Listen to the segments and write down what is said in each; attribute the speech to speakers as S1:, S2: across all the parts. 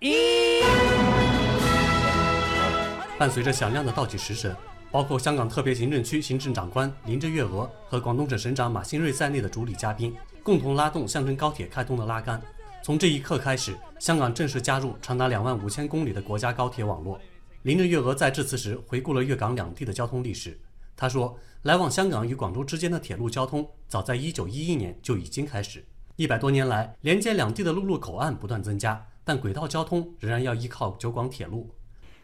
S1: 一。伴随着响亮的倒计时声，包括香港特别行政区行政长官林郑月娥和广东省省长马兴瑞在内的主礼嘉宾，共同拉动象征高铁开通的拉杆。从这一刻开始，香港正式加入长达两万五千公里的国家高铁网络。林郑月娥在致辞时回顾了粤港两地的交通历史。她说：“来往香港与广州之间的铁路交通，早在1911年就已经开始。一百多年来，连接两地的陆路口岸不断增加，但轨道交通仍然要依靠九广铁路。”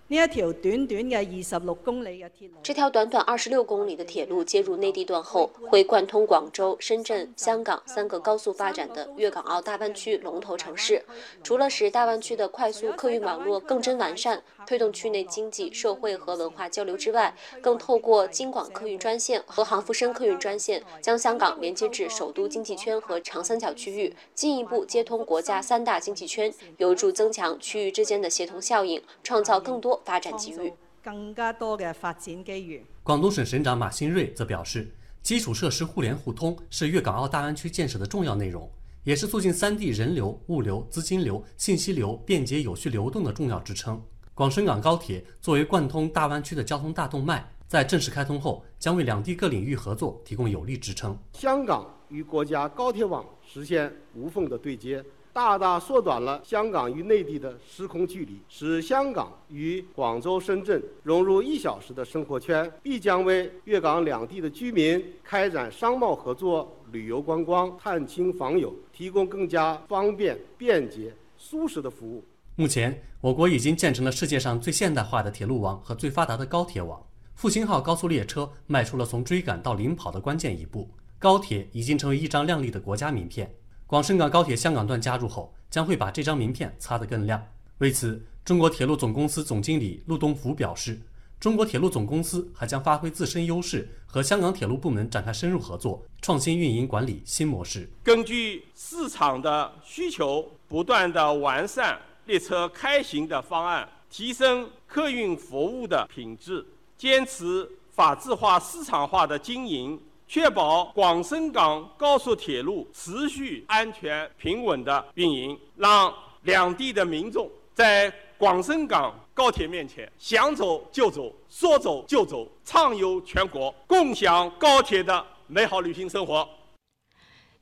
S2: 呢一條短短嘅二十六公里嘅鐵路，
S3: 这条短短二十六公里的铁路接入内地段后，会贯通广州、深圳、香港三个高速发展的粤港澳大湾区龙头城市。除了使大湾区的快速客运网络更臻完善，推动区内经济社会和文化交流之外，更透过京广客运专线和杭福深客运专线，将香港连接至首都经济圈和长三角区域，进一步接通国家三大经济圈，有助增强区域之间的协同效应，创造更多。发展机遇，
S2: 更加多嘅发展机遇。
S1: 广东省省长马新瑞则表示，基础设施互联互通是粤港澳大湾区建设的重要内容，也是促进三地人流、物流、资金流、信息流便捷有序流动的重要支撑。广深港高铁作为贯通大湾区的交通大动脉，在正式开通后，将为两地各领域合作提供有力支撑。
S4: 香港与国家高铁网实现无缝的对接。大大缩短了香港与内地的时空距离，使香港与广州、深圳融入一小时的生活圈，必将为粤港两地的居民开展商贸合作、旅游观光、探亲访友提供更加方便、便捷、舒适的服务。
S1: 目前，我国已经建成了世界上最现代化的铁路网和最发达的高铁网。复兴号高速列车迈出了从追赶到领跑的关键一步，高铁已经成为一张亮丽的国家名片。广深港高铁香港段加入后，将会把这张名片擦得更亮。为此，中国铁路总公司总经理陆东福表示，中国铁路总公司还将发挥自身优势，和香港铁路部门展开深入合作，创新运营管理新模式。
S5: 根据市场的需求，不断的完善列车开行的方案，提升客运服务的品质，坚持法治化、市场化的经营。确保广深港高速铁路持续安全平稳的运营，让两地的民众在广深港高铁面前想走就走，说走就走，畅游全国，共享高铁的美好旅行生活。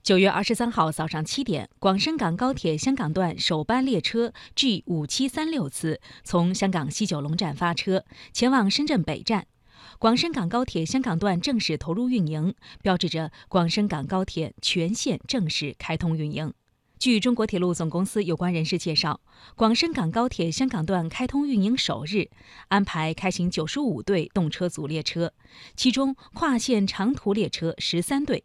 S6: 九月二十三号早上七点，广深港高铁香港段首班列车 G 五七三六次从香港西九龙站发车，前往深圳北站。广深港高铁香港段正式投入运营，标志着广深港高铁全线正式开通运营。据中国铁路总公司有关人士介绍，广深港高铁香港段开通运营首日，安排开行九十五对动车组列车，其中跨线长途列车十三对。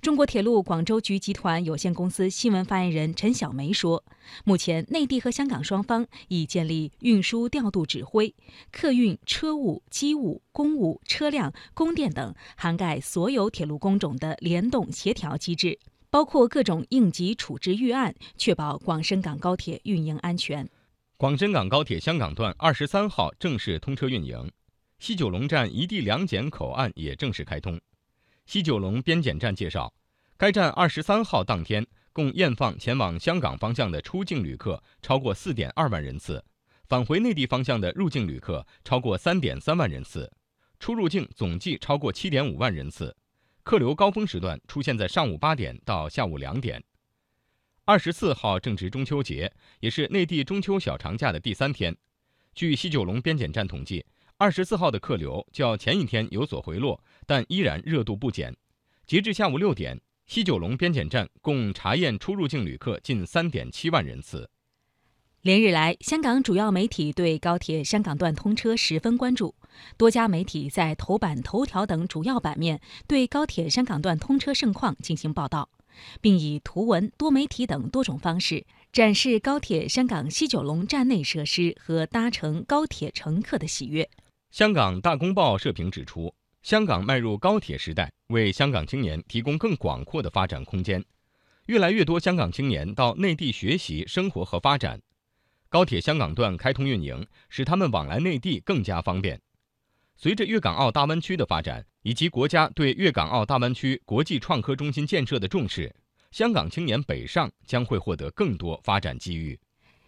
S6: 中国铁路广州局集团有限公司新闻发言人陈小梅说：“目前，内地和香港双方已建立运输调度指挥、客运、车务、机务、公务、车辆、供电等涵盖所有铁路工种的联动协调机制，包括各种应急处置预案，确保广深港高铁运营安全。”
S7: 广深港高铁香港段二十三号正式通车运营，西九龙站一地两检口岸也正式开通。西九龙边检站介绍，该站二十三号当天共验放前往香港方向的出境旅客超过四点二万人次，返回内地方向的入境旅客超过三点三万人次，出入境总计超过七点五万人次。客流高峰时段出现在上午八点到下午两点。二十四号正值中秋节，也是内地中秋小长假的第三天。据西九龙边检站统计。二十四号的客流较前一天有所回落，但依然热度不减。截至下午六点，西九龙边检站共查验出入境旅客近三点七万人次。
S6: 连日来，香港主要媒体对高铁香港段通车十分关注，多家媒体在头版头条等主要版面对高铁香港段通车盛况进行报道，并以图文、多媒体等多种方式。展示高铁香港西九龙站内设施和搭乘高铁乘客的喜悦。
S7: 香港大公报社评指出，香港迈入高铁时代，为香港青年提供更广阔的发展空间。越来越多香港青年到内地学习、生活和发展，高铁香港段开通运营，使他们往来内地更加方便。随着粤港澳大湾区的发展，以及国家对粤港澳大湾区国际创科中心建设的重视，香港青年北上将会获得更多发展机遇。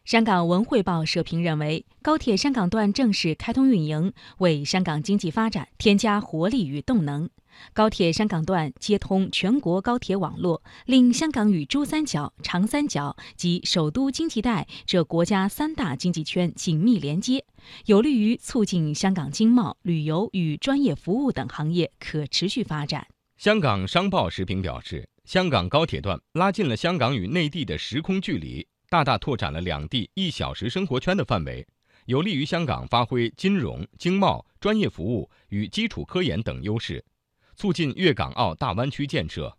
S6: 香港文汇报社评认为，高铁香港段正式开通运营，为香港经济发展添加活力与动能。高铁香港段接通全国高铁网络，令香港与珠三角、长三角及首都经济带这国家三大经济圈紧密连接，有利于促进香港经贸、旅游与专业服务等行业可持续发展。
S7: 香港商报时评表示，香港高铁段拉近了香港与内地的时空距离，大大拓展了两地一小时生活圈的范围，有利于香港发挥金融、经贸、专业服务与基础科研等优势。促进粤港澳大湾区建设。